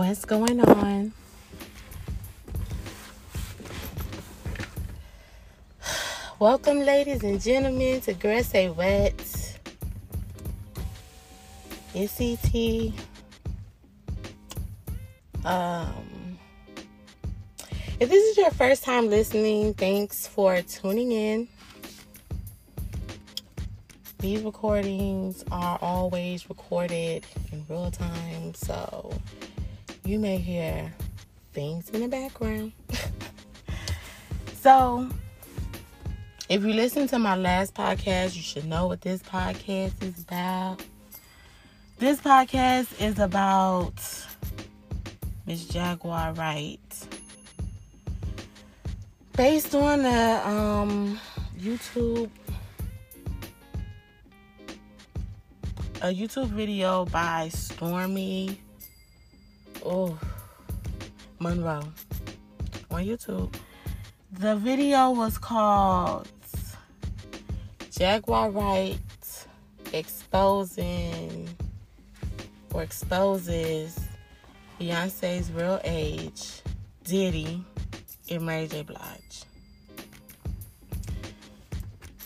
What's going on? Welcome, ladies and gentlemen, to Girl Say What. It's ET. Um, if this is your first time listening, thanks for tuning in. These recordings are always recorded in real time, so you may hear things in the background. so, if you listen to my last podcast, you should know what this podcast is about. This podcast is about Miss Jaguar Wright. Based on the um, YouTube a YouTube video by Stormy oh Monroe on YouTube. The video was called Jaguar Wright exposing or exposes Beyonce's real age, Diddy, and Mary J. Blige.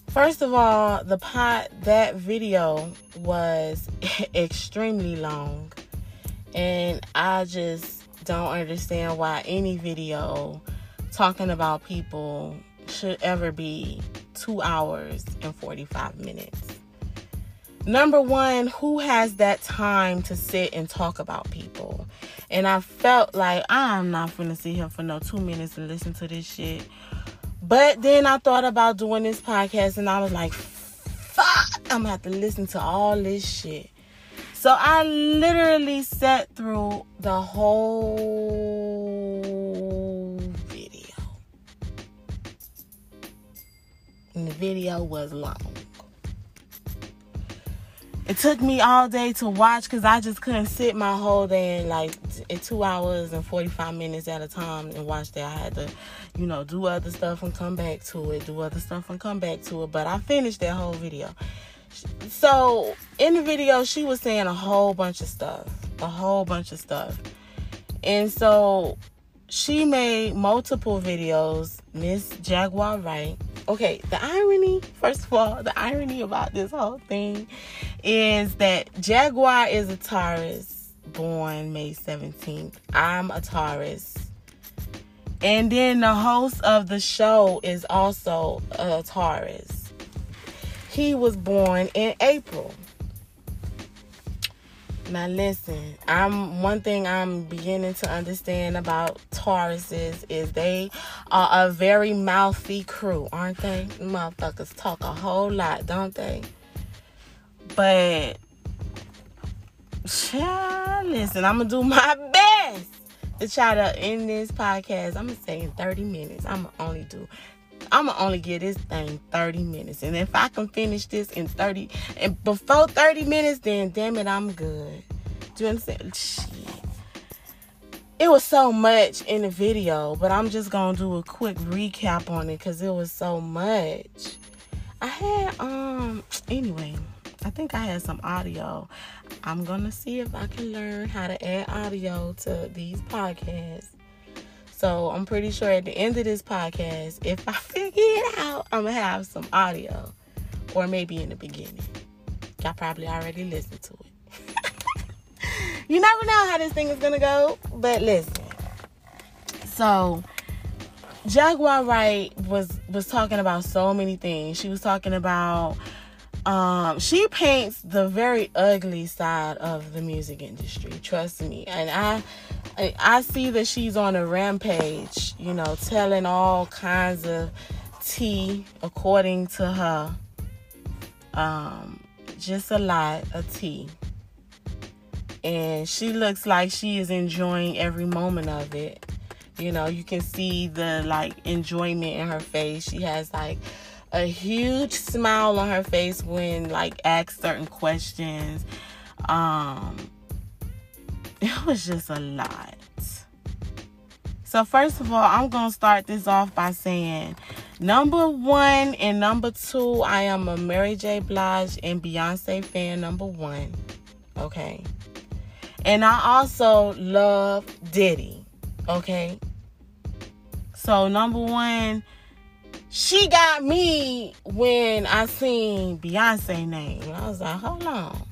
First of all, the pot that video was extremely long, and I just don't understand why any video talking about people should ever be two hours and 45 minutes. Number one, who has that time to sit and talk about people? And I felt like I'm not gonna sit here for no two minutes and listen to this shit but then I thought about doing this podcast and I was like, fuck, I'm gonna have to listen to all this shit. So I literally sat through the whole video. And the video was long. It took me all day to watch because I just couldn't sit my whole day in like in two hours and 45 minutes at a time and watch that. I had to you know, do other stuff and come back to it, do other stuff and come back to it. But I finished that whole video. So in the video, she was saying a whole bunch of stuff, a whole bunch of stuff. And so she made multiple videos, Miss Jaguar Wright Okay, the irony, first of all, the irony about this whole thing is that Jaguar is a Taurus born May 17th. I'm a Taurus and then the host of the show is also a Taurus. He was born in April. Now listen, I'm one thing I'm beginning to understand about Tauruses is they are a very mouthy crew, aren't they? Motherfuckers talk a whole lot, don't they? But child, listen, I'm gonna do my best to try to end this podcast. I'm gonna say in 30 minutes. I'm gonna only do. I'm gonna only give this thing 30 minutes, and if I can finish this in 30 and before 30 minutes, then damn it, I'm good. Do you understand? Shit. It was so much in the video, but I'm just gonna do a quick recap on it because it was so much. I had um anyway. I think I had some audio. I'm gonna see if I can learn how to add audio to these podcasts. So I'm pretty sure at the end of this podcast, if I figure it out, I'm gonna have some audio. Or maybe in the beginning. Y'all probably already listened to it. you never know how this thing is gonna go, but listen. So Jaguar Wright was was talking about so many things. She was talking about um, she paints the very ugly side of the music industry. Trust me, and I, I see that she's on a rampage. You know, telling all kinds of tea according to her. Um, just a lot of tea, and she looks like she is enjoying every moment of it. You know, you can see the like enjoyment in her face. She has like a huge smile on her face when like asked certain questions. Um it was just a lot. So first of all, I'm going to start this off by saying number 1 and number 2, I am a Mary J Blige and Beyonce fan number 1. Okay? And I also love Diddy. Okay. So number one, she got me when I seen Beyonce name. I was like, hold on.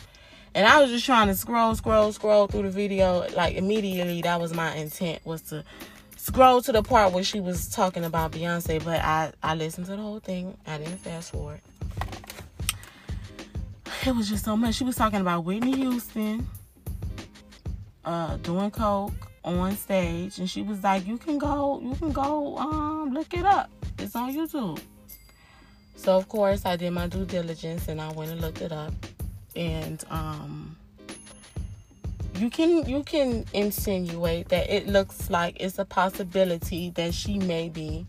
And I was just trying to scroll, scroll, scroll through the video. Like immediately, that was my intent was to scroll to the part where she was talking about Beyonce. But I I listened to the whole thing. I didn't fast forward. It was just so much. She was talking about Whitney Houston, uh, doing coke on stage, and she was like, "You can go, you can go, um, look it up. It's on YouTube." So of course, I did my due diligence and I went and looked it up and um, you can you can insinuate that it looks like it's a possibility that she may be,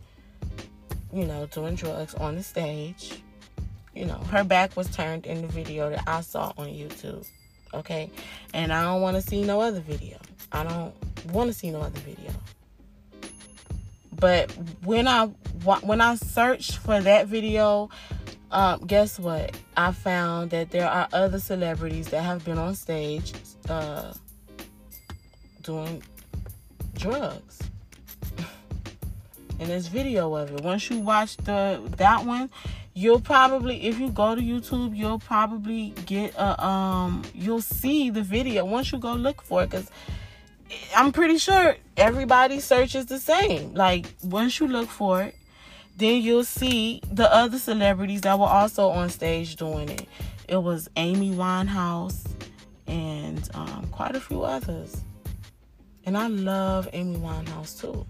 you know, doing drugs on the stage. You know, her back was turned in the video that I saw on YouTube. Okay, and I don't want to see no other video. I don't want to see no other video. But when I when I searched for that video, um, guess what? I found that there are other celebrities that have been on stage uh, doing drugs. and there's video of it. Once you watch the that one, you'll probably if you go to YouTube, you'll probably get a um you'll see the video once you go look for it cuz I'm pretty sure everybody searches the same. Like once you look for it, then you'll see the other celebrities that were also on stage doing it. It was Amy Winehouse and um, quite a few others. And I love Amy Winehouse too.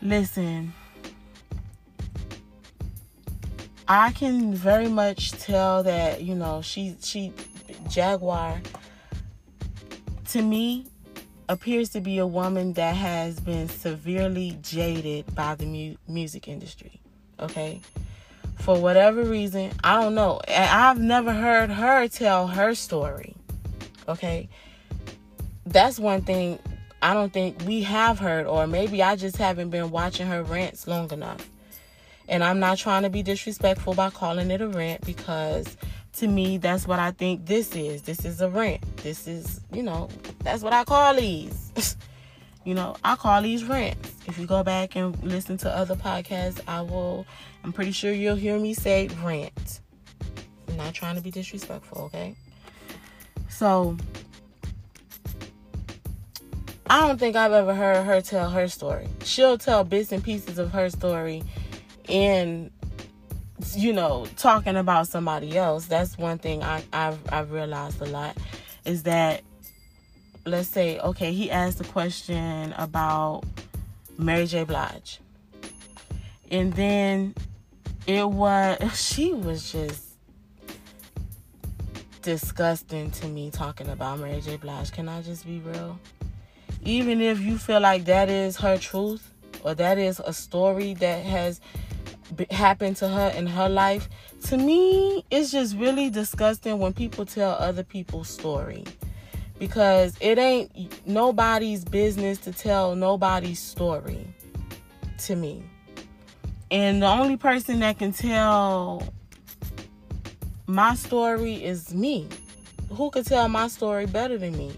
Listen, I can very much tell that, you know, she she Jaguar to me appears to be a woman that has been severely jaded by the mu- music industry. Okay? For whatever reason, I don't know. I've never heard her tell her story. Okay? That's one thing I don't think we have heard, or maybe I just haven't been watching her rants long enough. And I'm not trying to be disrespectful by calling it a rant because to me, that's what I think this is. This is a rant. This is, you know, that's what I call these. you know, I call these rants. If you go back and listen to other podcasts, I will, I'm pretty sure you'll hear me say rant. I'm not trying to be disrespectful, okay? So, I don't think I've ever heard her tell her story. She'll tell bits and pieces of her story in you know, talking about somebody else, that's one thing I, I've, I've realized a lot is that, let's say, okay, he asked a question about Mary J. Blige. And then it was, she was just disgusting to me talking about Mary J. Blige. Can I just be real? Even if you feel like that is her truth or that is a story that has happened to her in her life to me it's just really disgusting when people tell other people's story because it ain't nobody's business to tell nobody's story to me. And the only person that can tell my story is me. Who could tell my story better than me?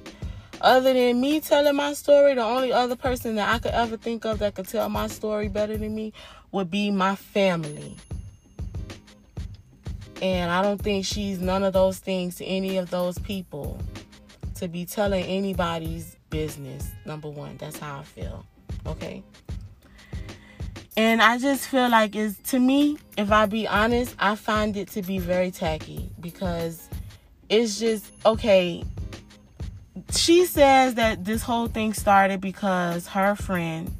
Other than me telling my story the only other person that i could ever think of that could tell my story better than me would be my family. And I don't think she's none of those things to any of those people to be telling anybody's business. Number one, that's how I feel. Okay. And I just feel like it's to me, if I be honest, I find it to be very tacky because it's just okay. She says that this whole thing started because her friend,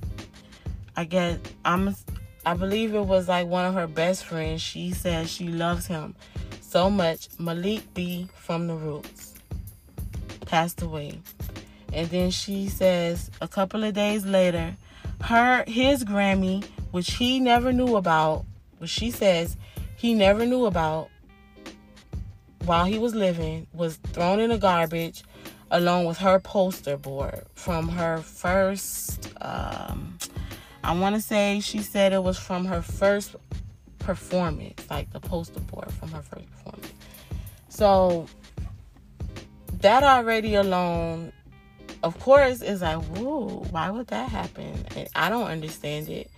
I guess I'm I believe it was like one of her best friends. She says she loves him so much. Malik B from the Roots passed away. And then she says a couple of days later, her his Grammy, which he never knew about, which she says he never knew about while he was living, was thrown in the garbage along with her poster board from her first um, I want to say she said it was from her first performance, like the poster board from her first performance. So that already alone, of course, is like, whoa, why would that happen? And I don't understand it.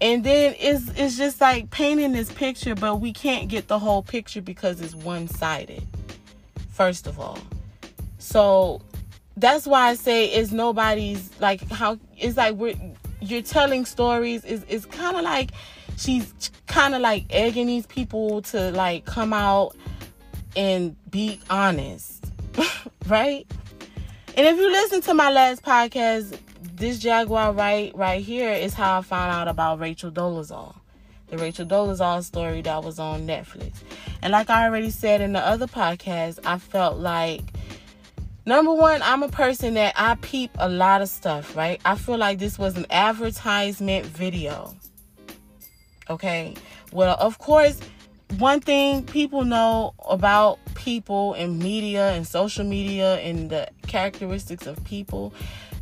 And then it's it's just like painting this picture, but we can't get the whole picture because it's one sided. First of all, so that's why I say it's nobody's like how it's like we're you're telling stories. Is it's kind of like she's kind of like egging these people to like come out and be honest, right? And if you listen to my last podcast, this Jaguar Wright right here is how I found out about Rachel Dolezal. The Rachel Dolezal story that was on Netflix. And like I already said in the other podcast, I felt like number one, I'm a person that I peep a lot of stuff, right? I feel like this was an advertisement video. Okay. Well, of course, one thing people know about people and media and social media and the characteristics of people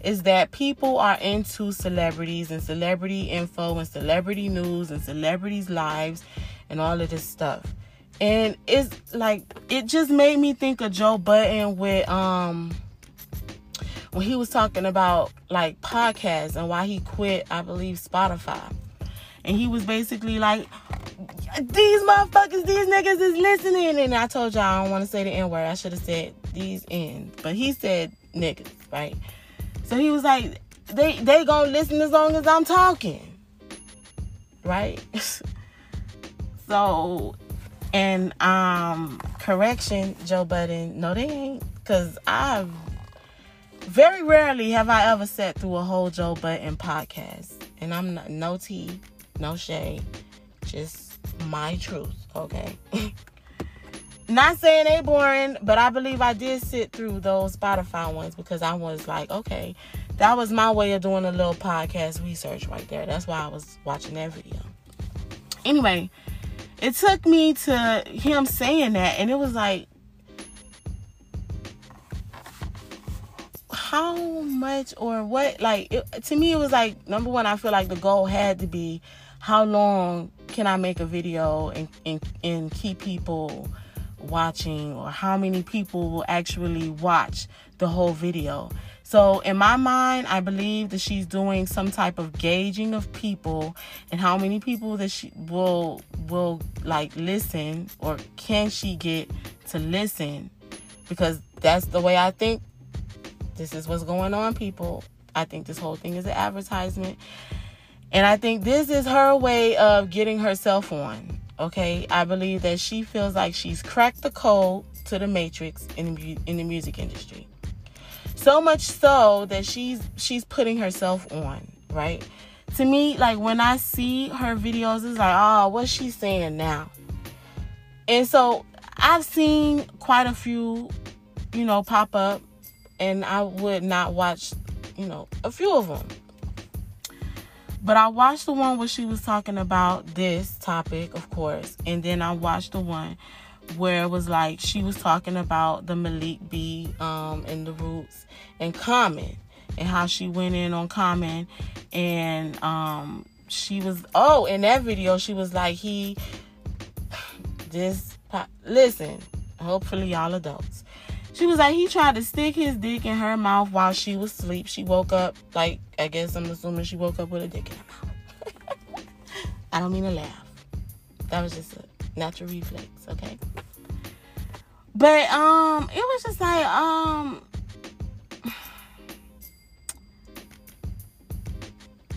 is that people are into celebrities and celebrity info and celebrity news and celebrities' lives and all of this stuff. And it's like it just made me think of Joe Budden with um when he was talking about like podcasts and why he quit, I believe, Spotify. And he was basically like, these motherfuckers, these niggas is listening. And I told y'all I don't want to say the N word. I should have said these ends. But he said niggas, right? So he was like, they they gonna listen as long as I'm talking. Right? so and um correction, Joe Budden, no they ain't. Cause I've very rarely have I ever sat through a whole Joe Budden podcast. And I'm not no tea, no shade. Just my truth, okay? Not saying they boring, but I believe I did sit through those Spotify ones because I was like, okay, that was my way of doing a little podcast research right there. That's why I was watching that video. Anyway, it took me to him saying that, and it was like, how much or what? Like, it, to me, it was like, number one, I feel like the goal had to be how long can I make a video and, and, and keep people watching or how many people will actually watch the whole video. So in my mind, I believe that she's doing some type of gauging of people and how many people that she will will like listen or can she get to listen because that's the way I think this is what's going on people. I think this whole thing is an advertisement. And I think this is her way of getting herself on. Okay, I believe that she feels like she's cracked the code to the matrix in the, in the music industry. So much so that she's she's putting herself on, right? To me, like when I see her videos, it's like, oh, what's she saying now? And so I've seen quite a few, you know, pop up, and I would not watch, you know, a few of them but I watched the one where she was talking about this topic, of course, and then I watched the one where it was like she was talking about the Malik B um and the Roots and Common and how she went in on Common and um she was oh in that video she was like he this listen hopefully y'all adults she was like, he tried to stick his dick in her mouth while she was asleep. She woke up, like, I guess I'm assuming she woke up with a dick in her mouth. I don't mean to laugh. That was just a natural reflex, okay? But, um, it was just like, um,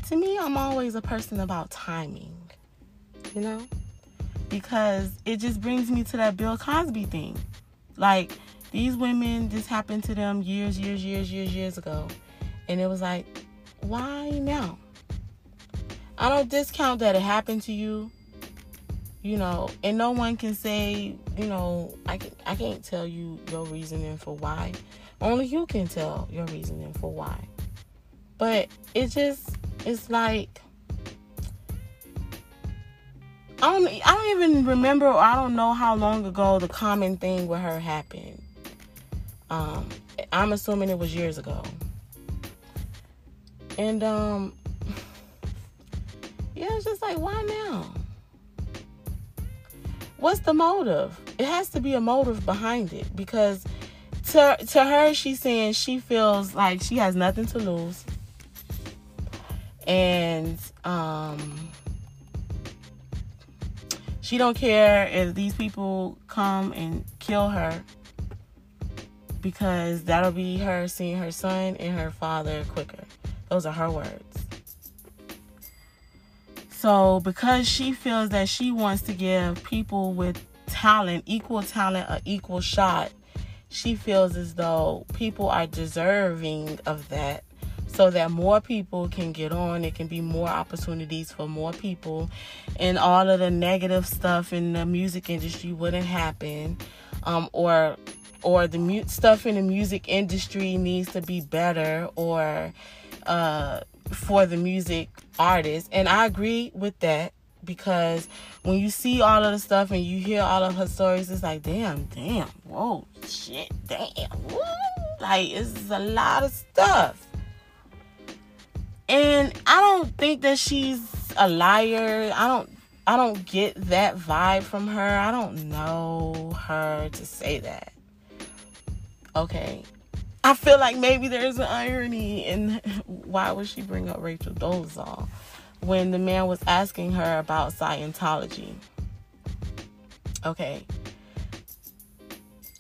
to me, I'm always a person about timing, you know? Because it just brings me to that Bill Cosby thing. Like, these women, this happened to them years, years, years, years, years ago. And it was like, why now? I don't discount that it happened to you, you know, and no one can say, you know, I, can, I can't tell you your reasoning for why. Only you can tell your reasoning for why. But it just, it's like, I don't, I don't even remember, I don't know how long ago the common thing with her happened. Um, I'm assuming it was years ago. And um, yeah, it's just like, why now? What's the motive? It has to be a motive behind it because to to her, she's saying she feels like she has nothing to lose, and um, she don't care if these people come and kill her because that'll be her seeing her son and her father quicker. Those are her words. So, because she feels that she wants to give people with talent, equal talent, an equal shot, she feels as though people are deserving of that so that more people can get on. It can be more opportunities for more people, and all of the negative stuff in the music industry wouldn't happen, um, or or the mute stuff in the music industry needs to be better, or uh, for the music artist. And I agree with that because when you see all of the stuff and you hear all of her stories, it's like, damn, damn, whoa, shit, damn, like it's a lot of stuff. And I don't think that she's a liar. I don't I don't get that vibe from her. I don't know her to say that. Okay. I feel like maybe there's an irony in why would she bring up Rachel Dolezal when the man was asking her about Scientology. Okay.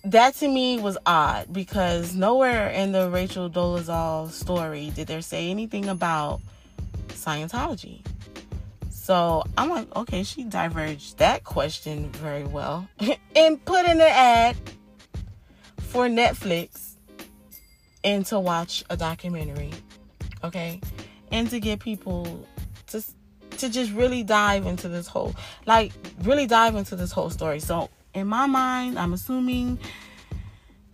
That to me was odd because nowhere in the Rachel Dolezal story did there say anything about Scientology. So I'm like, okay, she diverged that question very well and put in an ad for Netflix and to watch a documentary. Okay? And to get people to to just really dive into this whole like really dive into this whole story. So in my mind, I'm assuming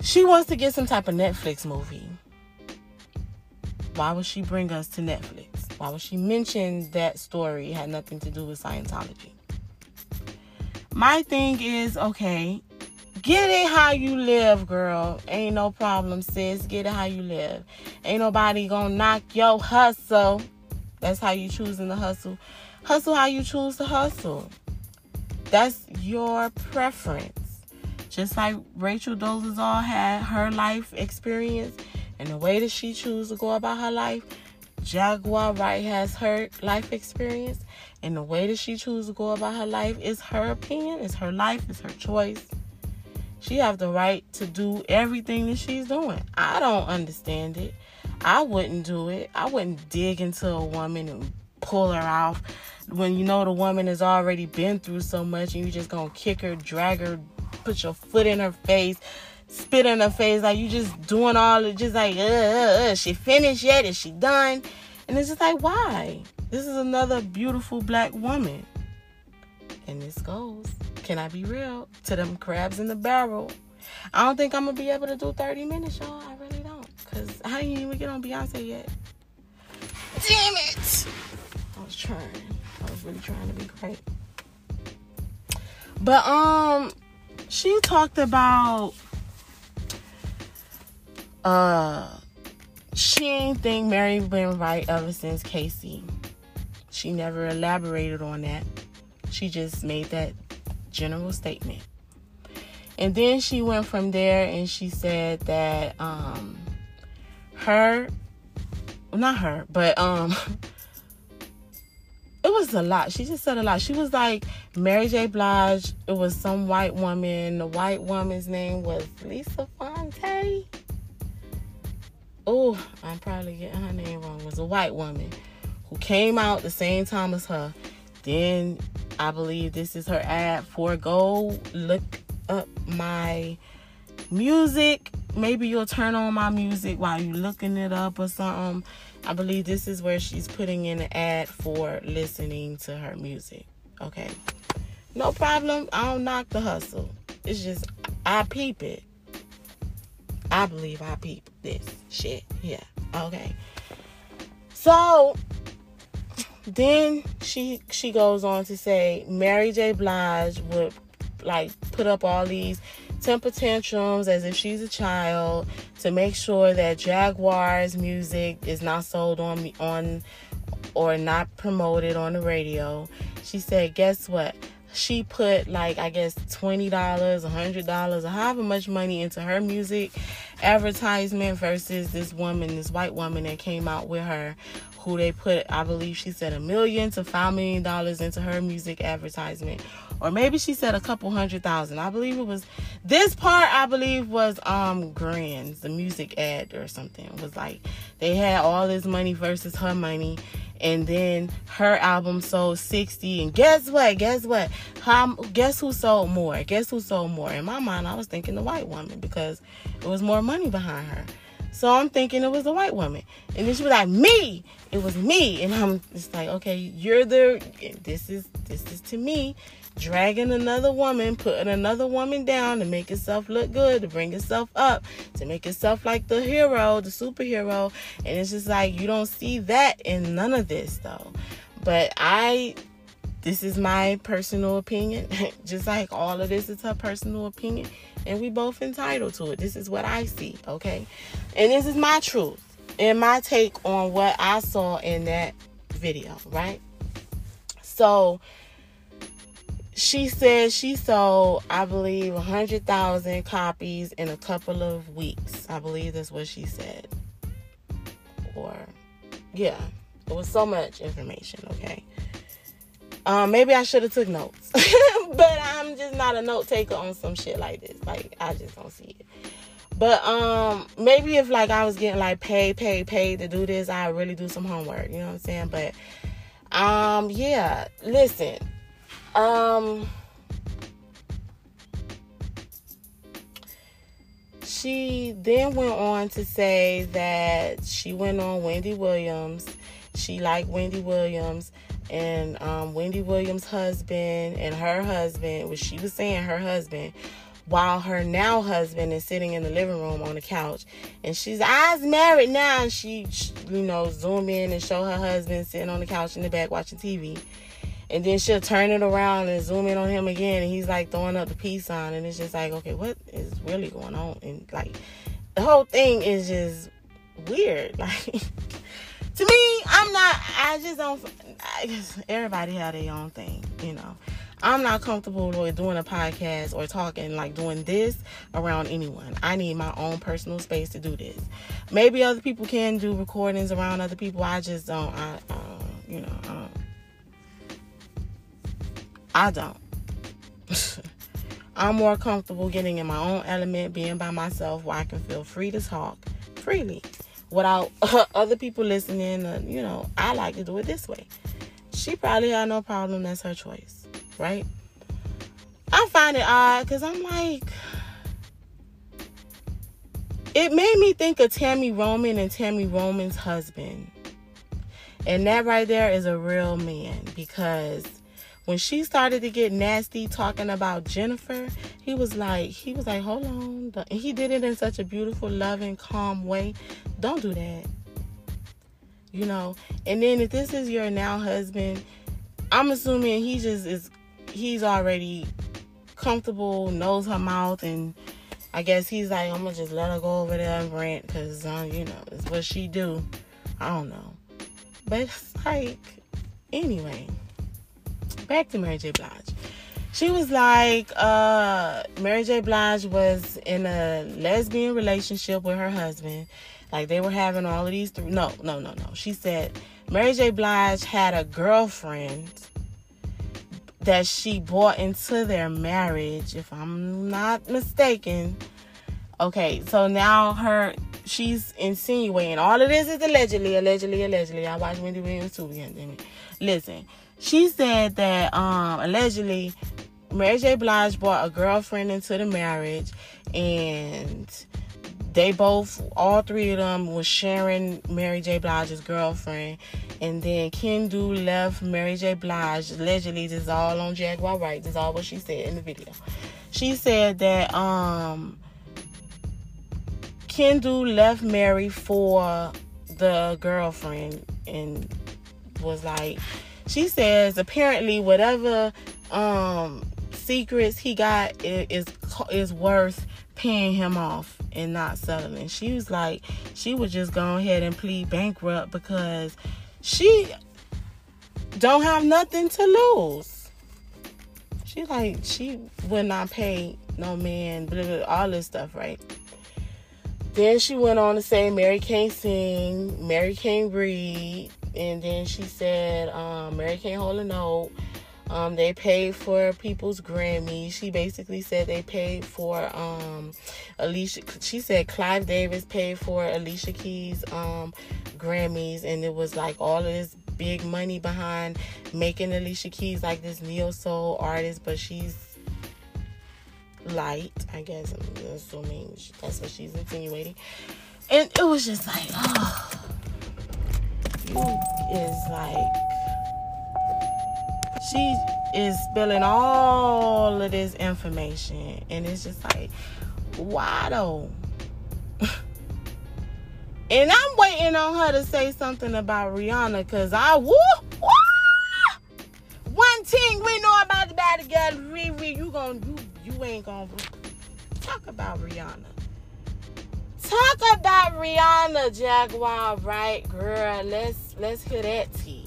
she wants to get some type of Netflix movie. Why would she bring us to Netflix? Why would she mention that story had nothing to do with Scientology? My thing is okay, get it how you live, girl. Ain't no problem, sis. Get it how you live. Ain't nobody gonna knock your hustle. That's how you choosing to hustle. Hustle how you choose to hustle. That's your preference. Just like Rachel Dolezal had her life experience and the way that she chose to go about her life, Jaguar Wright has her life experience and the way that she chooses to go about her life is her opinion, is her life, is her choice. She have the right to do everything that she's doing. I don't understand it. I wouldn't do it. I wouldn't dig into a woman and pull her off when you know the woman has already been through so much and you just gonna kick her, drag her, put your foot in her face, spit in her face, like you just doing all it, just like, uh, uh, uh, she finished yet? Is she done? And it's just like, why? This is another beautiful black woman. And this goes, can I be real? To them crabs in the barrel. I don't think I'm gonna be able to do 30 minutes, y'all. I really don't. Cause I ain't even get on Beyonce yet. Damn it! I was trying. I was really trying to be great. But um she talked about uh she ain't think Mary been right ever since K-Ci. She never elaborated on that. She just made that general statement. And then she went from there and she said that um her not her, but um it was a lot. She just said a lot. She was like Mary J. Blige. It was some white woman. The white woman's name was Lisa Fonte. Oh, I'm probably getting her name wrong. It was a white woman who came out the same time as her. Then I believe this is her ad for go look up my music maybe you'll turn on my music while you looking it up or something. I believe this is where she's putting in an ad for listening to her music. Okay. No problem. I don't knock the hustle. It's just I peep it. I believe I peep this shit. Yeah. Okay. So then she she goes on to say Mary J. Blige would like put up all these temper tantrums as if she's a child to make sure that Jaguar's music is not sold on on or not promoted on the radio. She said, "Guess what? she put like I guess twenty dollars, a hundred dollars, or however much money into her music advertisement versus this woman, this white woman that came out with her, who they put, I believe she said a million to five million dollars into her music advertisement. Or maybe she said a couple hundred thousand. I believe it was this part I believe was um Grand's, the music ad or something. It was like they had all this money versus her money and then her album sold 60 and guess what guess what How, guess who sold more guess who sold more in my mind i was thinking the white woman because it was more money behind her so i'm thinking it was a white woman and then she was like me it was me and i'm just like okay you're the this is this is to me dragging another woman, putting another woman down to make yourself look good, to bring yourself up, to make yourself like the hero, the superhero. And it's just like you don't see that in none of this though. But I this is my personal opinion. just like all of this is her personal opinion. And we both entitled to it. This is what I see, okay? And this is my truth and my take on what I saw in that video, right? So she said she sold, I believe, 100,000 copies in a couple of weeks. I believe that's what she said. Or, yeah, it was so much information, okay? Um, maybe I should have took notes. but I'm just not a note taker on some shit like this. Like, I just don't see it. But um maybe if like I was getting like paid, paid, paid to do this, I really do some homework, you know what I'm saying? But um yeah, listen, um, she then went on to say that she went on Wendy Williams. She liked Wendy Williams and um, Wendy Williams' husband and her husband, which she was saying her husband, while her now husband is sitting in the living room on the couch. And she's, I was married now. And she, you know, zoom in and show her husband sitting on the couch in the back watching TV and then she'll turn it around and zoom in on him again. And he's like throwing up the peace sign. And it's just like okay what is really going on? And like the whole thing is just weird. Like to me i'm not i just don't I guess everybody have their own thing you know. I'm not comfortable with doing a podcast or talking like doing this around anyone. I need my own personal space to do this. Maybe other people can do recordings around other people. I just don't i, I you know um, I don't I don't. I'm more comfortable getting in my own element, being by myself, where I can feel free to talk freely without other people listening. You know, I like to do it this way. She probably had no problem. That's her choice, right? I find it odd because I'm like, it made me think of Tami Roman and Tami Roman's husband. And that right there is a real man because when she started to get nasty talking about Jennifer, he was like, he was like, hold on. And he did it in such a beautiful, loving, calm way. Don't do that. You know, and then if this is your now husband, I'm assuming he just is, he's already comfortable, knows her mouth, and I guess he's like, I'm gonna just let her go over there and rant because, um, you know, it's what she do. I don't know. But it's like, anyway back to Mary J. Blige. She was like, uh, Mary J. Blige was in a lesbian relationship with her husband. Like they were having all of these. Th- no, no, no, no. She said Mary J. Blige had a girlfriend that she brought into their marriage, if I'm not mistaken. Okay, so now her she's insinuating all of this is allegedly, allegedly, allegedly. I watched Wendy Williams too. Listen, she said that um, allegedly Mary J. Blige brought a girlfriend into the marriage and they both, all three of them, was sharing Mary J. Blige's girlfriend. And then Kendu left Mary J. Blige. Allegedly, this is all on Jaguar Wright. This is all what she said in the video. She said that um, Kendu left Mary for the girlfriend and was like, she says apparently whatever um secrets he got is is worth paying him off and not settling. She was like, she would just go ahead and plead bankrupt because she don't have nothing to lose. She like she would not pay no man, blah, blah, all this stuff, right? Then she went on to say Mary can't sing, Mary can't read, and then she said um, Mary hold a note. Um, they paid for people's Grammys. She basically said they paid for um, Alicia. She said Clive Davis paid for Alicia Keys um, Grammys, and it was like all of this big money behind making Alicia Keys like this neo soul artist, but she's light, I guess. I'm assuming that's what she's insinuating. And it was just like, oh, is like she is spilling all of this information and it's just like why though? And i'm waiting on her to say something about rihanna because i woo, woo! One thing we know about the bad girl Riri, you gonna you, you ain't gonna talk about rihanna talk about rihanna jaguar Wright girl let's let's hear that tea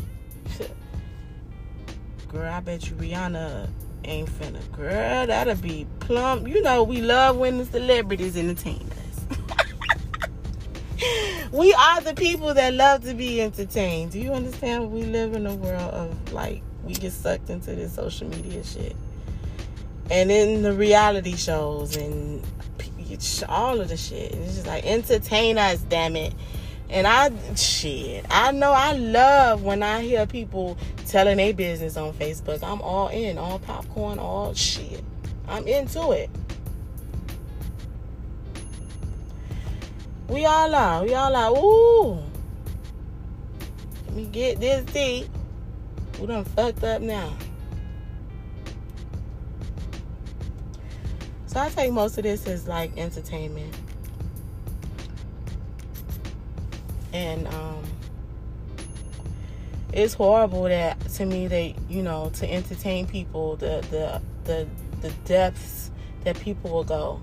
girl, I bet you Rihanna ain't finna. Girl, that'll be plump. You know, we love when the celebrities entertain us. we are the people that love to be entertained. Do you understand? We live in a world of like, we get sucked into this social media shit. And in the reality shows and all of the shit. It's just like, entertain us, damn it. And I, shit, I know I love when I hear people telling their business on Facebook. I'm all in, all popcorn, all shit. I'm into it. We all are. We all are. Ooh. Let me get this tea. We done fucked up now. So I take most of this as like entertainment. and um, it's horrible that to me they you know to entertain people the the the the depths that people will go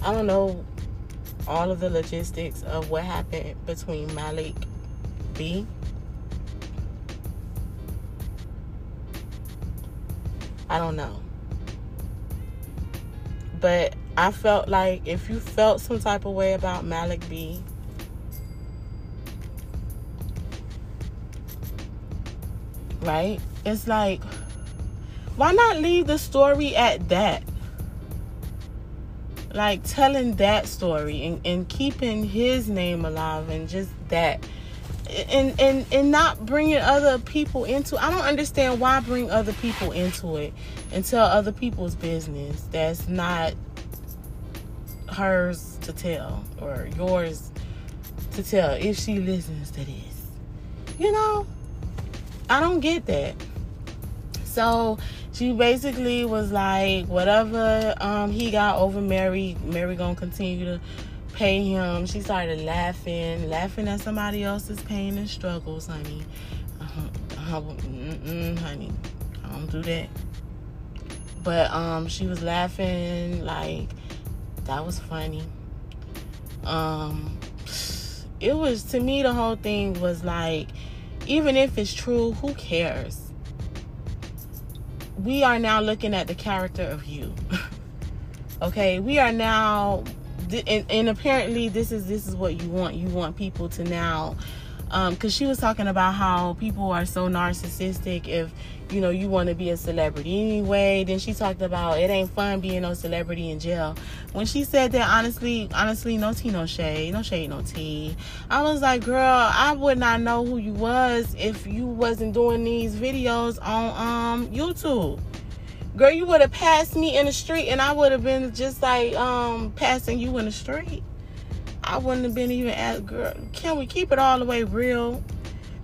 I don't know all of the logistics of what happened between Malik B I don't know but I felt like if you felt some type of way about Malik B, right? It's like, why not leave the story at that? Like telling that story and, and keeping his name alive and just that. And, and and not bringing other people into I don't understand why bring other people into it and tell other people's business that's not hers to tell or yours to tell if she listens to this. You know, I don't get that. So she basically was like, whatever um, he got over Mary, Mary gonna continue to pay him. She started laughing, laughing at somebody else's pain and struggles, honey. Uh-huh, honey, I don't do that. But um, she was laughing like that was funny. Um, it was to me the whole thing was like, even if it's true, who cares? We are now looking at the character of you. okay, we are now, and, and apparently this is this is what you want. You want people to now because um, she was talking about how people are so narcissistic if you know you want to be a celebrity anyway. Then she talked about it ain't fun being no celebrity in jail. When she said that honestly honestly no tea no shade no shade no tea. I was like girl i would not know who you was if you wasn't doing these videos on um youtube girl you would have passed me in the street and i would have been just like um passing you in the street I wouldn't have been even asked, girl, can we keep it all the way real?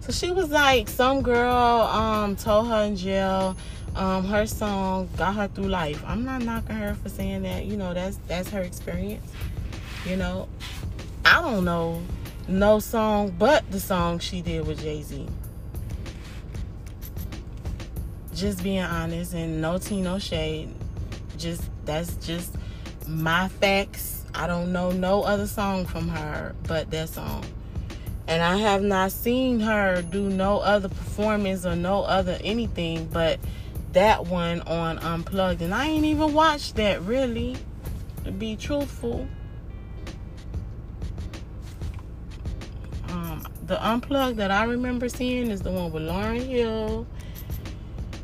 So she was like, some girl um told her in jail, um, her song got her through life. I'm not knocking her for saying that, you know, that's that's her experience. You know. I don't know no song but the song she did with Jay-Z. Just being honest and no tea, no shade. Just that's just my facts I don't know no other song from her but that song. And I have not seen her do no other performance or no other anything but that one on Unplugged. And I ain't even watched that really, to be truthful. Um, the Unplugged that I remember seeing is the one with Lauryn Hill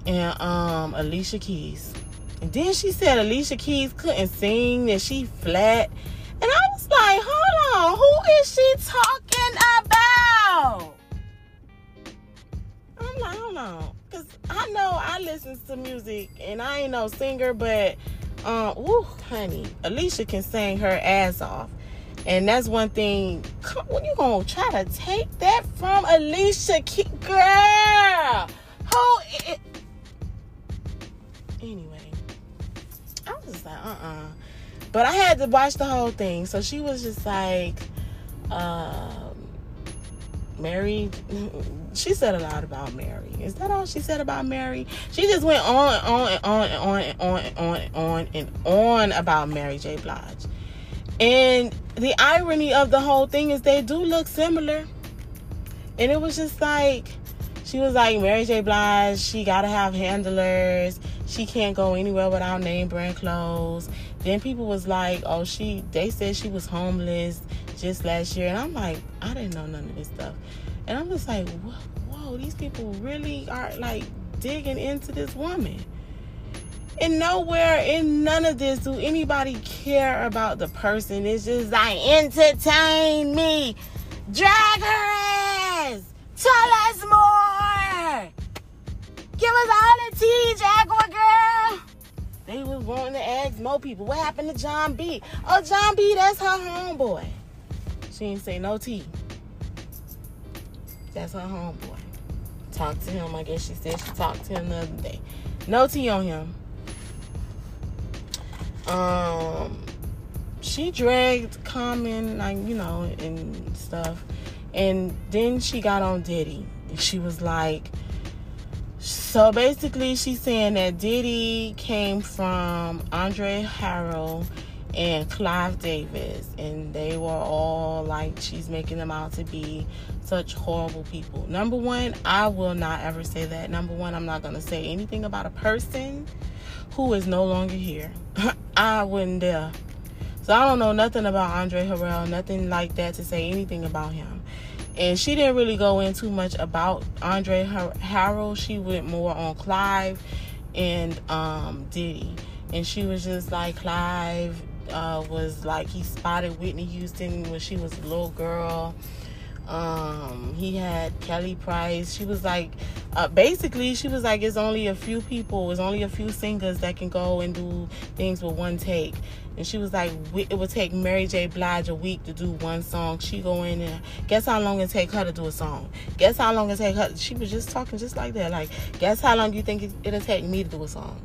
and um, Alicia Keys. And then she said Alicia Keys couldn't sing, that she flat. And I was like, hold on, who is she talking about? I'm like, hold on. Because I know I listen to music and I ain't no singer, but, um, woo, honey, Alicia can sing her ass off. And that's one thing. When you gonna try to take that from Alicia Keys, girl? Who? Was like, uh uh But I had to watch the whole thing. So she was just like, um, Mary. She said a lot about Mary. Is that all she said about Mary? She just went on, and on, and on, and on, and on, and on, and on, and on about Mary J. Blige. And the irony of the whole thing is they do look similar. And it was just like, she was like, Mary J. Blige, she gotta have handlers she can't go anywhere without name brand clothes. Then people was like, oh, she, they said she was homeless just last year. And I'm like, I didn't know none of this stuff. And I'm just like, whoa, whoa these people really are like digging into this woman. And nowhere in none of this do anybody care about the person. It's just like, entertain me. Drag her ass. Tell us more. Give us all the tea, Jaguar girl. They was wanting to ask more people. What happened to Jon B? Oh, Jon B, that's her homeboy. She didn't say no tea. That's her homeboy. Talked to him. I guess she said she talked to him the other day. No tea on him. Um, she dragged Common, like you know, and stuff, and then she got on Diddy. She was like, so basically, she's saying that Diddy came from Andre Harrell and Clive Davis, and they were all like she's making them out to be such horrible people. Number one, I will not ever say that. Number one, I'm not gonna say anything about a person who is no longer here. I wouldn't dare. So I don't know nothing about Andre Harrell, nothing like that to say anything about him and she didn't really go in too much about Andre Harrell. She went more on Clive and um, Diddy, and she was just like Clive uh, was like he spotted Whitney Houston when she was a little girl. Um, he had Kelly Price. She was like, uh, basically, she was like, it's only a few people, it's only a few singers that can go and do things with one take. And she was like, it would take Mary J. Blige a week to do one song. She go in and guess how long it take her to do a song? Guess how long it take her? She was just talking just like that. Like, guess how long you think it'll take me to do a song?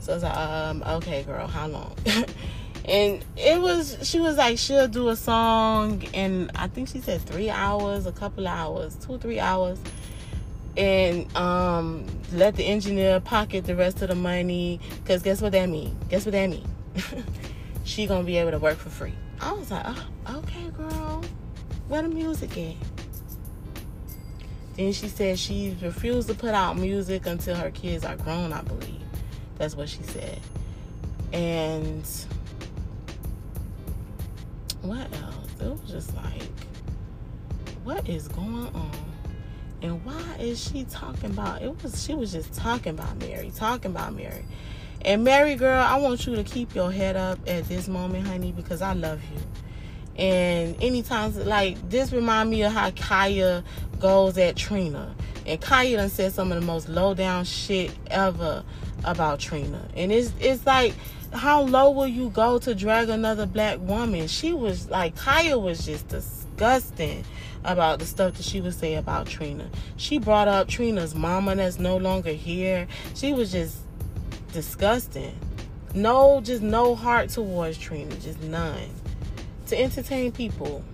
So I was like, um, okay, girl, how long? and it was she was like she'll do a song and i think she said three hours a couple hours two three hours. And um let the engineer pocket the rest of the money because guess what that mean? Guess what that mean? She gonna be able to work for free. I was like oh, okay girl. Where the music at? Then she said she refused to put out music until her kids are grown i believe. That's what she said. And what else? It was just like, what is going on? And why is she talking about it was she was just talking about Mary, talking about Mary. And Mary girl, I want you to keep your head up at this moment, honey, because I love you. And anytime like this remind me of how Khia goes at Trina. And Khia done said some of the most low down shit ever about Trina. And it's it's like how low will you go to drag another black woman? She was like, Khia was just disgusting about the stuff that she would say about Trina. She brought up Trina's mama that's no longer here. She was just disgusting. No, just no heart towards Trina, just none. To entertain people.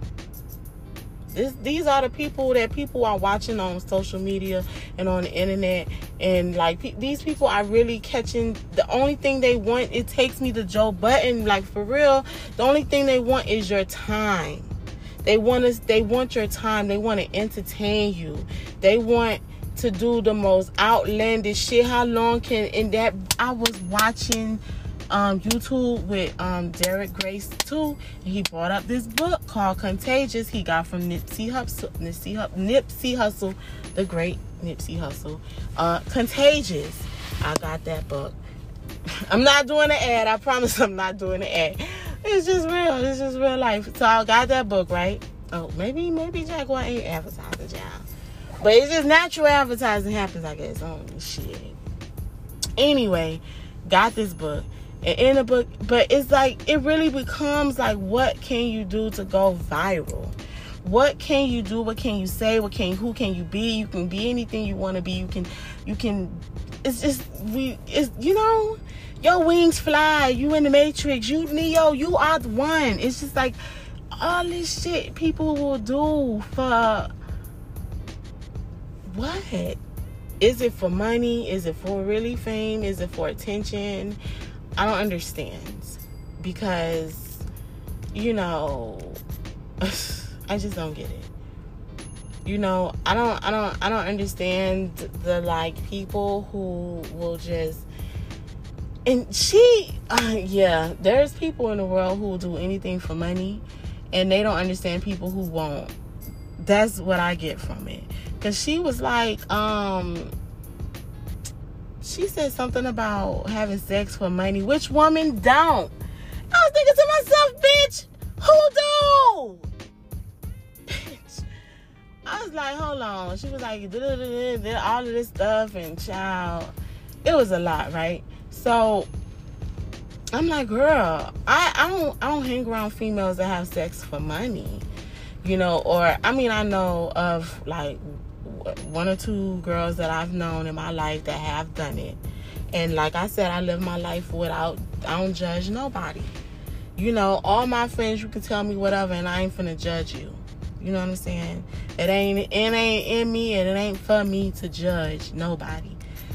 This, these are the people that people are watching on social media and on the internet and like pe- these people are really catching the only thing they want it takes me to Joe Budden, like for real the only thing they want is your time They want us they want your time. They want to entertain you. They want to do the most outlandish shit. How long can in that I was watching um, YouTube with um, Derek Grace too. And he brought up this book called Contagious. He got from Nipsey Hussle, Nipsey, Nipsey Hussle, the great Nipsey Hussle. Uh, Contagious. I got that book. I'm not doing an ad. I promise I'm not doing an ad. It's just real. It's just real life. So I got that book, right? Oh, maybe maybe Jaguar ain't advertising, child. But it's just natural advertising happens, I guess. Oh shit. Anyway, got this book in a book but it's like it really becomes like what can you do to go viral? What can you do? What can you say? What can who can you be? You can be anything you want to be. You can you can it's just we it's you know your wings fly. You in the matrix. You neo you are the one. It's just like all this shit people will do for what? Is it for money? Is it for really fame? Is it for attention I don't understand because you know I just don't get it. You know, I don't I don't I don't understand the like people who will just and she uh, yeah, there's people in the world who will do anything for money and they don't understand people who won't. That's what I get from it. Cuz she was like um she said something about having sex for money. Which woman don't? I was thinking to myself, bitch, who do? Bitch. I was like, hold on. She was like, all of this stuff and child. It was a lot, right? So I'm like, girl, I, I don't I don't hang around females that have sex for money. You know, or I mean I know of like one or two girls that I've known in my life that have done it. And like I said, I live my life without, I don't judge nobody. You know, all my friends, you can tell me whatever, and I ain't finna judge you. You know what I'm saying? It ain't, it ain't in me, and it ain't for me to judge nobody.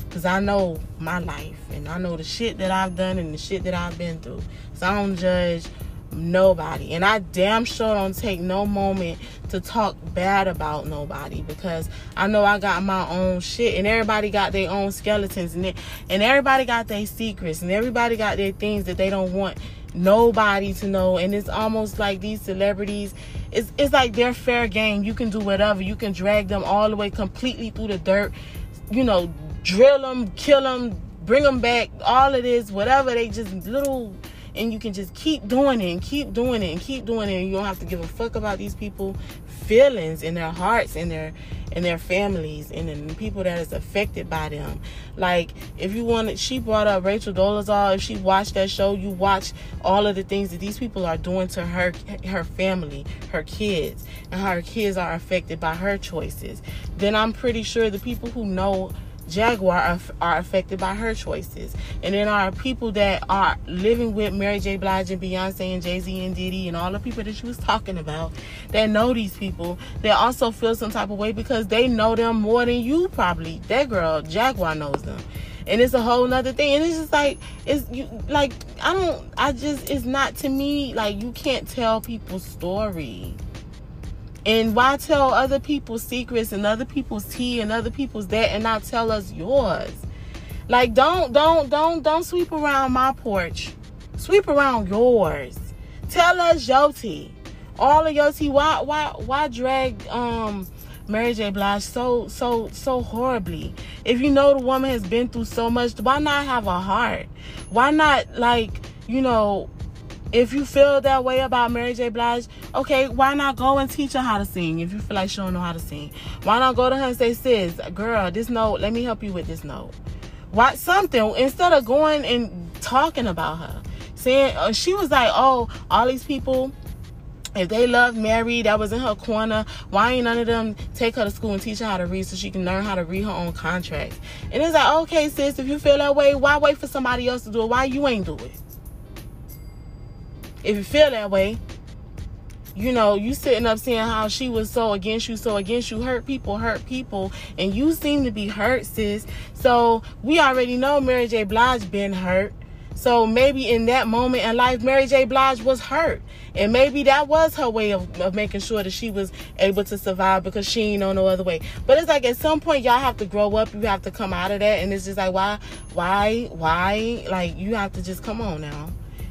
Cause I know my life, and I know the shit that I've done and the shit that I've been through. So I don't judge nobody. And I damn sure don't take no moment to talk bad about nobody because I know I got my own shit and everybody got their own skeletons and, and everybody got their secrets and everybody got their things that they don't want nobody to know. And it's almost like these celebrities it's, it's like they're fair game. You can do whatever. You can drag them all the way completely through the dirt you know drill them kill them bring them back all of this whatever. They just little and you can just keep doing it and keep doing it and keep doing it and you don't have to give a fuck about these people feelings in their hearts and their and their families and the people that is affected by them. Like if you wanted, she brought up Rachel Dolezal. If she watched that show, you watch all of the things that these people are doing to her, her family, her kids, and how her kids are affected by her choices. Then I'm pretty sure the people who know Jaguar are, are, affected by her choices. And then our people that are living with Mary J. Blige and Beyonce and Jay Z and Diddy and all the people that she was talking about that know these people, they also feel some type of way because they know them more than you probably. That girl, Jaguar, knows them. And it's a whole nother thing. And it's just like, it's you, like, I don't, I just, it's not to me, like, you can't tell people's story. And why tell other people's secrets and other people's tea and other people's that and not tell us yours? Like don't don't don't don't sweep around my porch. Sweep around yours. Tell us your tea. All of your tea. Why why why drag um Mary J. Blige so so so horribly? If you know the woman has been through so much, why not have a heart? Why not like, you know, if you feel that way about Mary J. Blige, okay, why not go and teach her how to sing if you feel like she don't know how to sing? Why not go to her and say, sis, girl, this note, let me help you with this note. Why something instead of going and talking about her, saying uh, she was like, oh, all these people. If they love Mary, that was in her corner. Why ain't none of them take her to school and teach her how to read so she can learn how to read her own contracts? And it's like, okay, sis, if you feel that way, why wait for somebody else to do it? Why you ain't do it? If you feel that way, you know, you sitting up seeing how she was so against you, so against you, hurt people, hurt people, and you seem to be hurt, sis. So we already know Mary J. Blige been hurt. So maybe in that moment in life, Mary J. Blige was hurt. And maybe that was her way of, of making sure that she was able to survive because she ain't know no other way. But it's like at some point y'all have to grow up. You have to come out of that. And it's just like why, why, why? Like you have to just come on now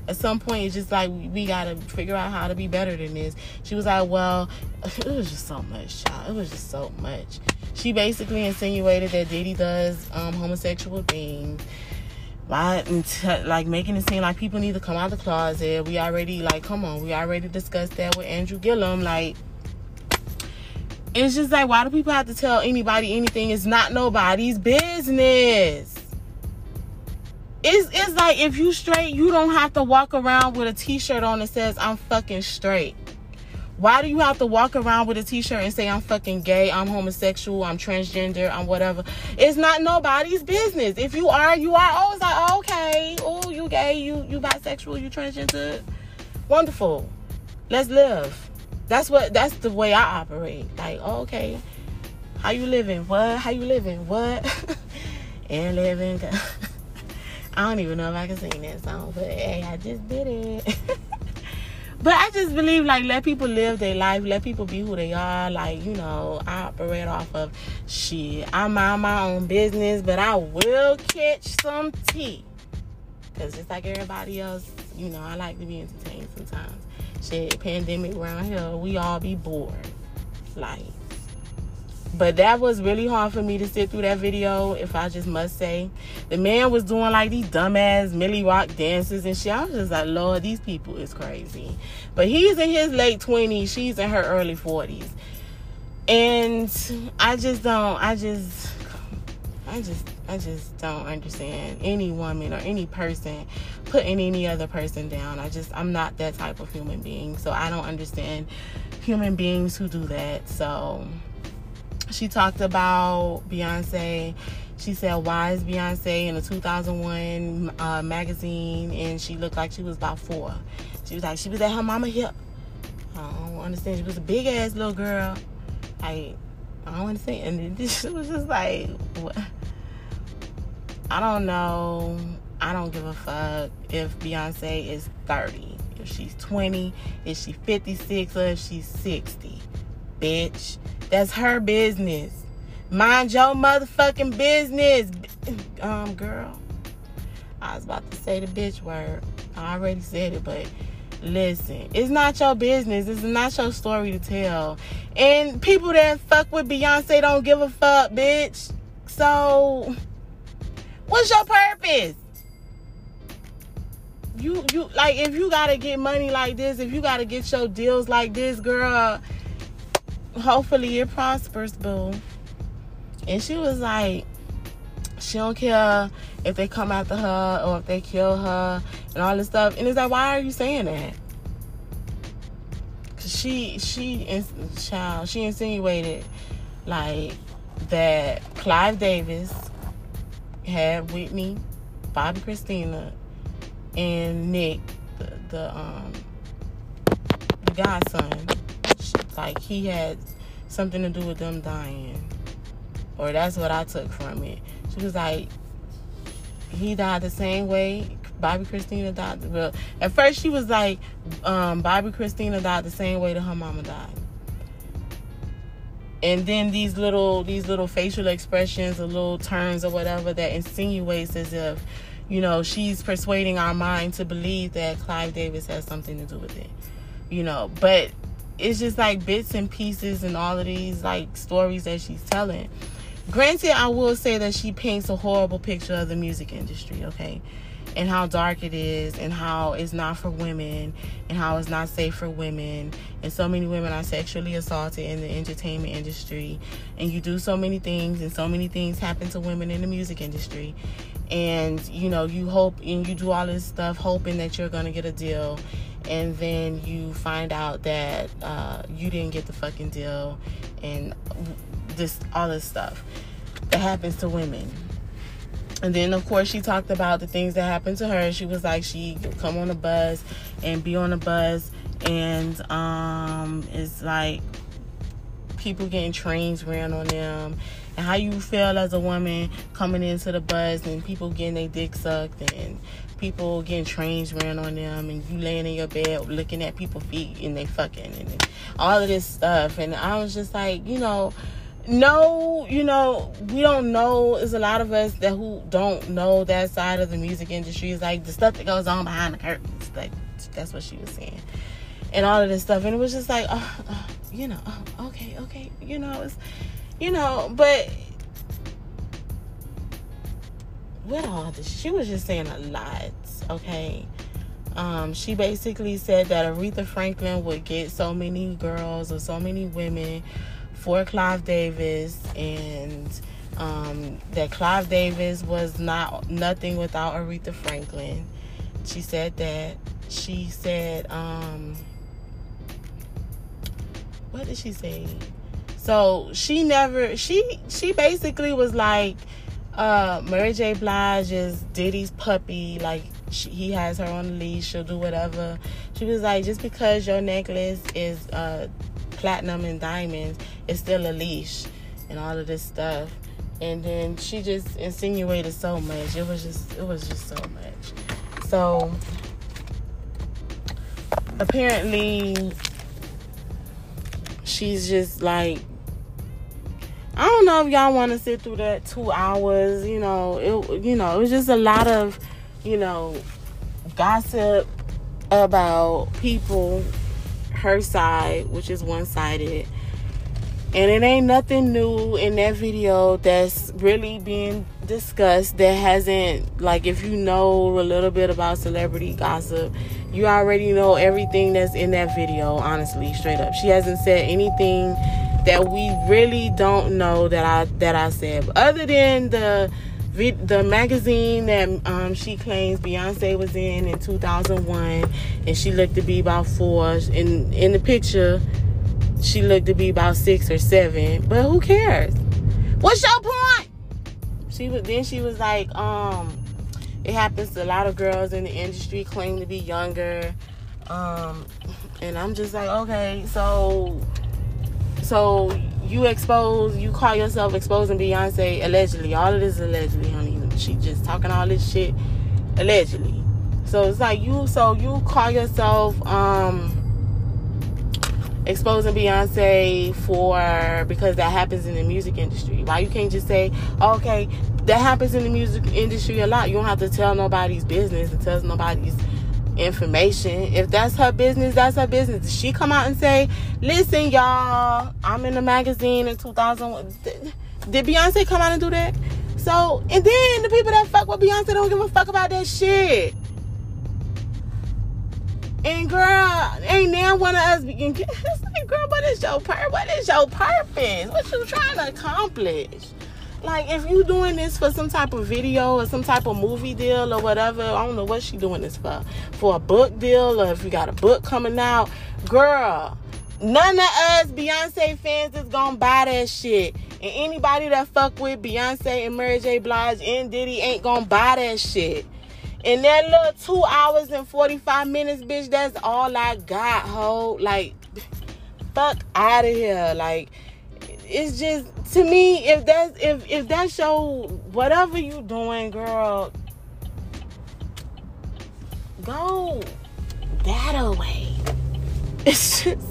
at some point it's just like we, gotta figure out how to be better than this. She was like well it was just so much child. It was just so much. She basically insinuated that diddy does um, homosexual things. Like making it seem like people need to come out of the closet. We already like come on we already discussed that with andrew gillum like it's just like why do people have to tell anybody anything? It's not nobody's business it's it's like if you straight, you don't have to walk around with a t-shirt on that says I'm fucking straight. Why do you have to walk around with a t-shirt and say I'm fucking gay, I'm homosexual, I'm transgender, I'm whatever? It's not nobody's business. If you are, you are. It's like oh, okay, oh you gay, you you bisexual, you transgender. Wonderful. Let's live. That's what that's the way I operate. Like, oh, okay. How you living? What? How you living? What? and living. I don't even know if I can sing that song, but hey, I just did it. but I just believe like let people live their life, let people be who they are. Like, you know, I operate off of shit. I mind my own business, but I will catch some tea. Cause just like everybody else, you know, I like to be entertained sometimes. Shit, pandemic around here, we all be bored. Like but that was really hard for me to sit through that video, if I just must say. The man was doing like these dumbass Millie Rock dances and shit. I was just like, Lord, these people is crazy. But he's in his late 20s, she's in her early 40s. And I just don't, I just, I just, I just don't understand any woman or any person putting any other person down. I just, I'm not that type of human being. So I don't understand human beings who do that. So she talked about Beyonce. She said, Why is Beyonce in a 2001 uh, magazine? And she looked like she was about four. She was like, She was at her mama hip. I don't understand. She was a big ass little girl. Like, I don't understand. And this was just like, what? I don't know. I don't give a fuck if Beyonce is 30, if she's 20, if she's 56, or if she's 60. Bitch. That's her business. Mind your motherfucking business. Um, girl. I was about to say the bitch word. I already said it, but listen, it's not your business. It's not your story to tell. And people that fuck with Beyonce don't give a fuck, bitch. So, what's your purpose? You you like if you gotta get money like this, if you gotta get your deals like this, girl hopefully it prospers, boo. And she was like, she don't care if they come after her or if they kill her and all this stuff. And it's like, why are you saying that? Cause she she child she insinuated like that Clive Davis had Whitney, Bobbi Kristina, and Nick, the, the um the godson like he had something to do with them dying. Or that's what I took from it. She was like, he died the same way Bobbi Kristina died. Well, at first she was like, um, Bobbi Kristina died the same way that her mama died. And then these little these little facial expressions or little turns or whatever that insinuates as if, you know, she's persuading our mind to believe that Clive Davis has something to do with it. You know, but it's just like bits and pieces and all of these like stories that she's telling. Granted, I will say that she paints a horrible picture of the music industry, okay? And how dark it is, and how it's not for women, and how it's not safe for women. And so many women are sexually assaulted in the entertainment industry. And you do so many things, and so many things happen to women in the music industry. And you know, you hope and you do all this stuff hoping that you're gonna get a deal. And then you find out that uh, you didn't get the fucking deal and this all this stuff that happens to women. And then of course she talked about the things that happened to her. She was like she come on a bus and be on a bus and um it's like people getting trains ran on them and how you feel as a woman coming into the bus and people getting their dick sucked and people getting trains ran on them and you laying in your bed looking at people's feet and they fucking and all of this stuff and I was just like, you know, no, you know, we don't know. There's a lot of us that who don't know that side of the music industry. Is like the stuff that goes on behind the curtains. Like that's what she was saying, and all of this stuff. And it was just like, uh, uh, you know, uh, okay, okay, you know, it's, you know, but what all this? She was just saying a lot. Okay. Um, she basically said that Aretha Franklin would get so many girls or so many women for Clive Davis and um, that Clive Davis was not nothing without Aretha Franklin. She said that. She said, um, what did she say? So she never she she basically was like uh Mary J. Blige is Diddy's puppy, like she, he has her on the leash, she'll do whatever. She was like, just because your necklace is uh platinum and diamonds, it's still a leash and all of this stuff. And then she just insinuated so much. It was just it was just so much. So apparently she's just like I don't know if y'all want to sit through that two hours. You know, it you know it was just a lot of you know gossip about people her side, which is one sided. And it ain't nothing new in that video that's really being discussed that hasn't, like, if you know a little bit about celebrity gossip, you already know everything that's in that video, honestly, straight up. She hasn't said anything that we really don't know that I that I said. Other than the the magazine that um, she claims Beyonce was in in 2001, and she looked to be about four. In in the picture, she looked to be about six or seven. But who cares? What's your point? She was then she was like, um, it happens to a lot of girls in the industry claim to be younger, um, and I'm just like, okay, so so you expose, you call yourself exposing Beyonce allegedly. All of this is allegedly, honey. She just talking all this shit allegedly. So it's like you, so you call yourself um exposing Beyonce for because that happens in the music industry. Why you can't just say, okay, that happens in the music industry a lot. You don't have to tell nobody's business and tell nobody's information. If that's her business, that's her business. Did she come out and say, listen, y'all, I'm in the magazine in 2001? Did Beyonce come out and do that? So, and then the people that fuck with Beyonce don't give a fuck about that shit. And girl, ain't now one of us begin. It's like, girl, what is your purpose? What is your purpose? What you trying to accomplish? Like if you doing this for some type of video or some type of movie deal or whatever, I don't know what she doing this for. For a book deal or if you got a book coming out, girl. None of us Beyonce fans is gonna buy that shit. And anybody that fuck with Beyonce and Mary J. Blige and Diddy ain't gonna buy that shit. And that little two hours and 45 minutes, bitch, that's all I got, ho. Like, fuck out of here. Like, it's just to me if that's if if that show whatever you doing girl go that away. It's just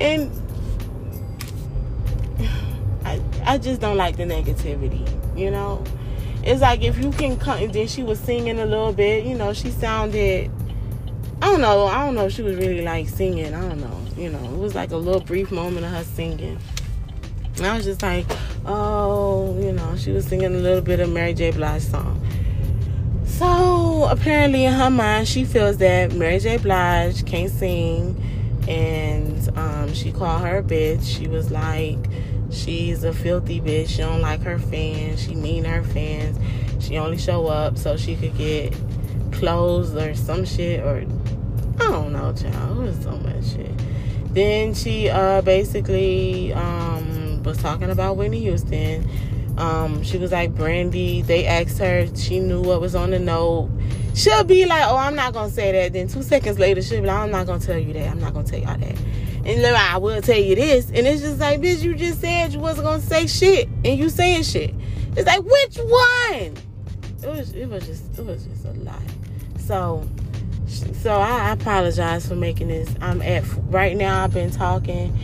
and I, I just don't like the negativity you know? It's like if you can come and then she was singing a little bit you know she sounded I don't know I don't know if she was really like singing I don't know you know? It was like a little brief moment of her singing and I was just like, oh, you know, she was singing a little bit of Mary J. Blige song. So apparently, in her mind, she feels that Mary J. Blige can't sing, and um, she called her a bitch. She was like, she's a filthy bitch. She don't like her fans. She mean her fans. She only show up so she could get clothes or some shit or I don't know, child. It was so much shit. Then she uh basically um was talking about Whitney Houston. Um, she was like, Brandy, they asked her, she knew what was on the note. She'll be like, Oh, I'm not gonna say that. Then two seconds later, she'll be like, I'm not gonna tell you that. I'm not gonna tell y'all that. And then I will tell you this. And it's just like, bitch, you just said you wasn't gonna say shit. And you saying shit. It's like, which one? It was it was just it was just a lot. So so I apologize for making this. I'm at right now I've been talking.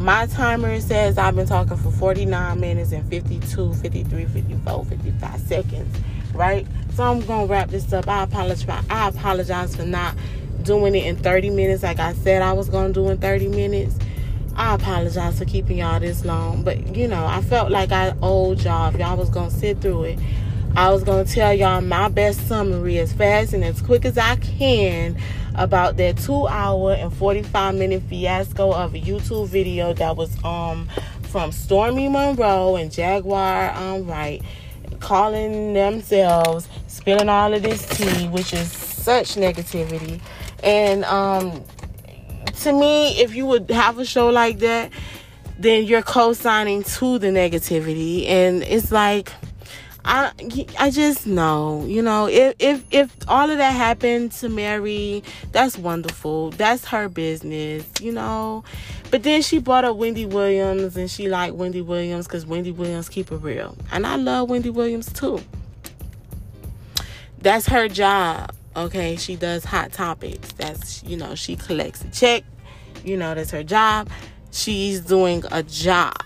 My timer says I've been talking for 49 minutes and 52, 53, 54, 55 seconds. Right? So I'm gonna wrap this up. I apologize. I apologize for not doing it in 30 minutes like I said I was to do in 30 minutes. I apologize for keeping y'all this long, but you know, I felt like I owed y'all if y'all was to sit through it. I was to tell y'all my best summary as fast and as quick as I can about that 2 hour and 45 minute fiasco of a YouTube video that was um from Stormy Monroe and Jaguar um right calling themselves spilling all of this tea which is such negativity and um, to me, if you would have a show like that, then you're co-signing to the negativity, and it's like. I I just know, you know, if if if all of that happened to Mary, that's wonderful. That's her business, you know. But then she brought up Wendy Williams and she liked Wendy Williams because Wendy Williams keep it real. And I love Wendy Williams too. That's her job. Okay, she does hot topics. That's you know, she collects a check. You know, that's her job. She's doing a job.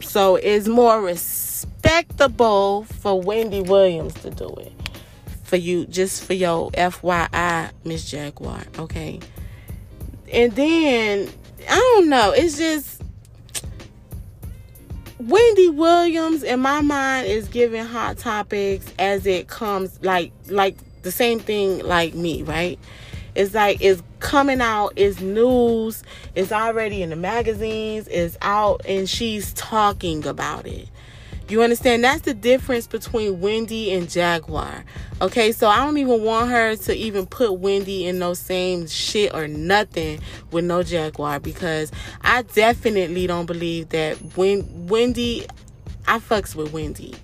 So it's more respectable for Wendy Williams to do it. For you, just for your FYI, Miss Jaguar, okay? And then I don't know, it's just Wendy Williams in my mind is giving hot topics as it comes like like the same thing like me, right? It's like it's coming out, it's news, it's already in the magazines, it's out, and she's talking about it. You understand? That's the difference between Wendy and Jaguar. Okay, so I don't even want her to even put Wendy in those same shit or nothing with no Jaguar because I definitely don't believe that when Wendy, I fucks with Wendy.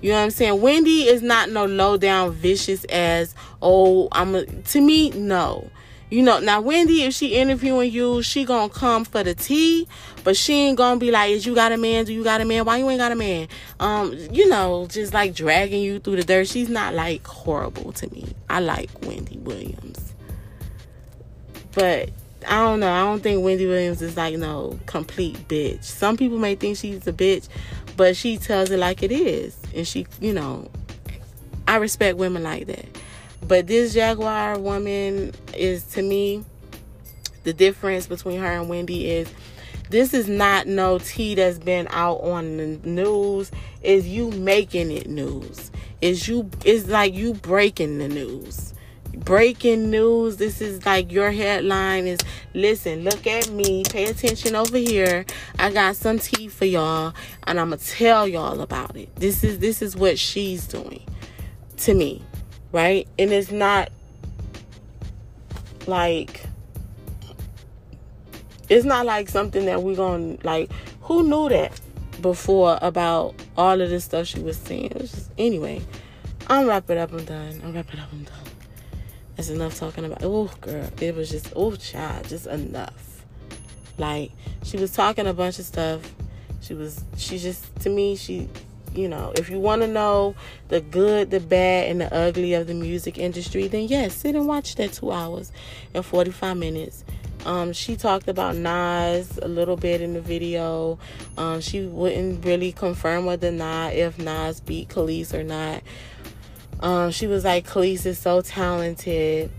You know what I'm saying? Wendy is not no low down vicious as oh I'm a, to me no. You know now Wendy if she interviewing you she gonna come for the tea, but she ain't gonna be like is you got a man? Do you got a man? Why you ain't got a man? Um you know just like dragging you through the dirt. She's not like horrible to me. I like Wendy Williams, but I don't know. I don't think Wendy Williams is like no complete bitch. Some people may think she's a bitch, but she tells it like it is. And she, you know, I respect women like that. But this Jaguar woman is to me the difference between her and Wendy is this is not no tea that's been out on the news. Is you making it news. Is you it's like you breaking the news breaking news. This is like your headline is listen, look at me, pay attention over here. I got some tea for y'all and I'm gonna tell y'all about it. This is this is what she's doing to me, right? And it's not like it's not like something that we're gonna like who knew that before about all of this stuff she was saying. Just, anyway, I'm wrap it up, I'm done. I'm wrap it up, I'm done. That's enough talking about. Oh, girl, it was just oh, child, just enough. Like she was talking a bunch of stuff. She was. She just to me. She, you know, if you want to know the good, the bad, and the ugly of the music industry, then yes, sit and watch that two hours and forty five minutes. Um, she talked about Nas a little bit in the video. Um, she wouldn't really confirm whether not if Nas beat Kelis or not. Um, she was like, Kelis is so talented.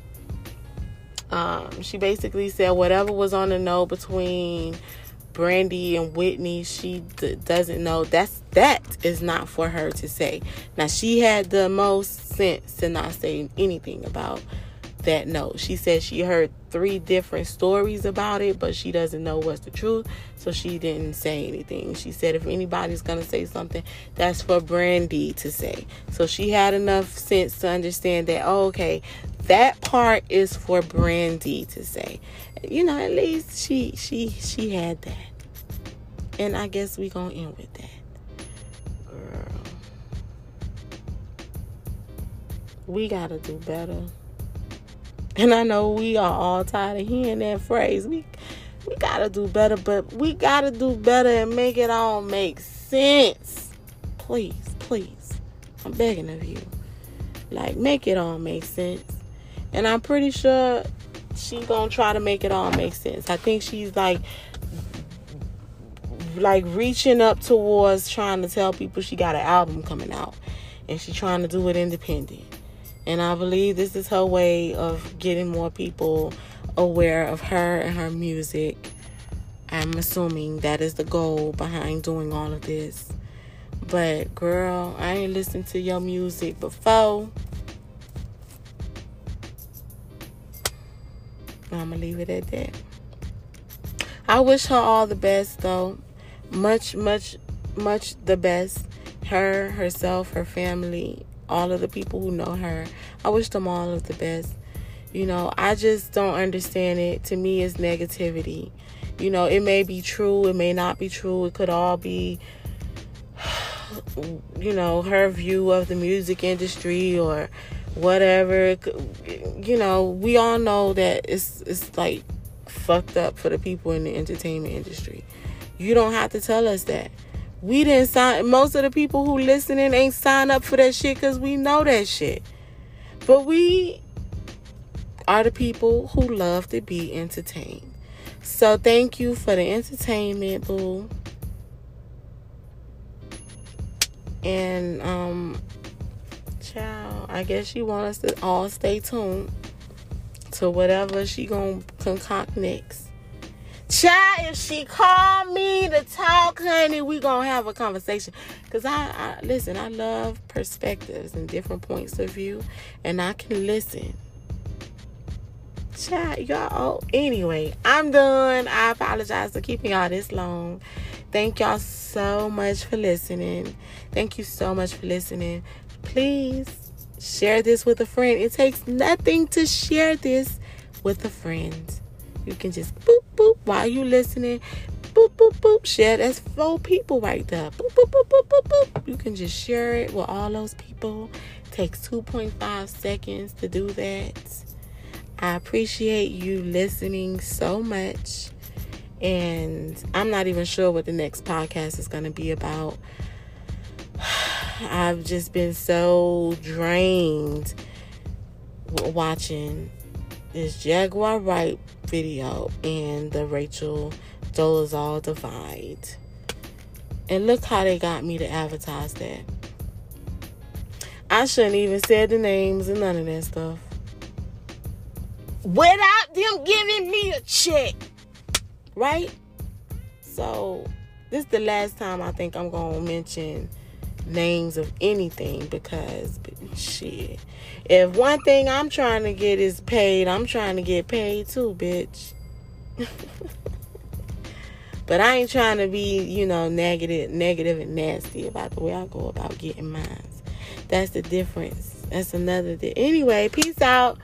Um, she basically said whatever was on the note between Brandy and Whitney, she d- doesn't know. That's that is not for her to say. Now she had the most sense to not say anything about that note. She said she heard three different stories about it, but she doesn't know what's the truth, so she didn't say anything. She said if anybody's gonna say something, that's for Brandy to say. So she had enough sense to understand that, oh, okay, that part is for Brandy to say. You know, at least she she she had that. And I guess we gonna end with that. Girl. We gotta do better. And I know we are all tired of hearing that phrase. We we gotta do better, but we gotta do better and make it all make sense. Please, please. I'm begging of you. Like, make it all make sense. And I'm pretty sure she gonna try to make it all make sense. I think she's like like reaching up towards trying to tell people she got an album coming out and she's trying to do it independent. And I believe this is her way of getting more people aware of her and her music. I'm assuming that is the goal behind doing all of this. But girl, I ain't listened to your music before. I'm gonna leave it at that. I wish her all the best though. Much, much, much the best. Her, herself, her family, all of the people who know her. I wish them all of the best. You know, I just don't understand it. To me, it's negativity. You know, it may be true, it may not be true. It could all be, you know, her view of the music industry or whatever. You know, we all know that it's it's like fucked up for the people in the entertainment industry. You don't have to tell us that. We didn't sign. Most of the people who listening ain't sign up for that shit because we know that shit. But we are the people who love to be entertained. So thank you for the entertainment, boo. And um child, I guess she wants us to all stay tuned to whatever she gonna concoct next. Child, if she call me to talk, honey, we gonna have a conversation. Cause I, I listen, I love perspectives and different points of view, and I can listen. Chat, y'all. Anyway, I'm done. I apologize for keeping y'all this long. Thank y'all so much for listening. Thank you so much for listening. Please share this with a friend. It takes nothing to share this with a friend. You can just boop while you listening. Boop boop boop. Share that's four people right there. Boop boop boop boop boop boop. You can just share it with all those people. Takes 2.5 seconds to do that. I appreciate you listening so much. And I'm not even sure what the next podcast is going to be about. I've just been so drained watching this Jaguar Wright video and the Rachel Dolezal divide. And look how they got me to advertise that. I shouldn't even said the names and none of that stuff without them giving me a check. Right? So, this is the last time I think I'm to mention names of anything because shit. If one thing I'm trying to get is paid, I'm trying to get paid too, bitch. but I ain't trying to be, you know, negative, negative and nasty about the way I go about getting mine. That's the difference. That's another thing. Anyway, peace out.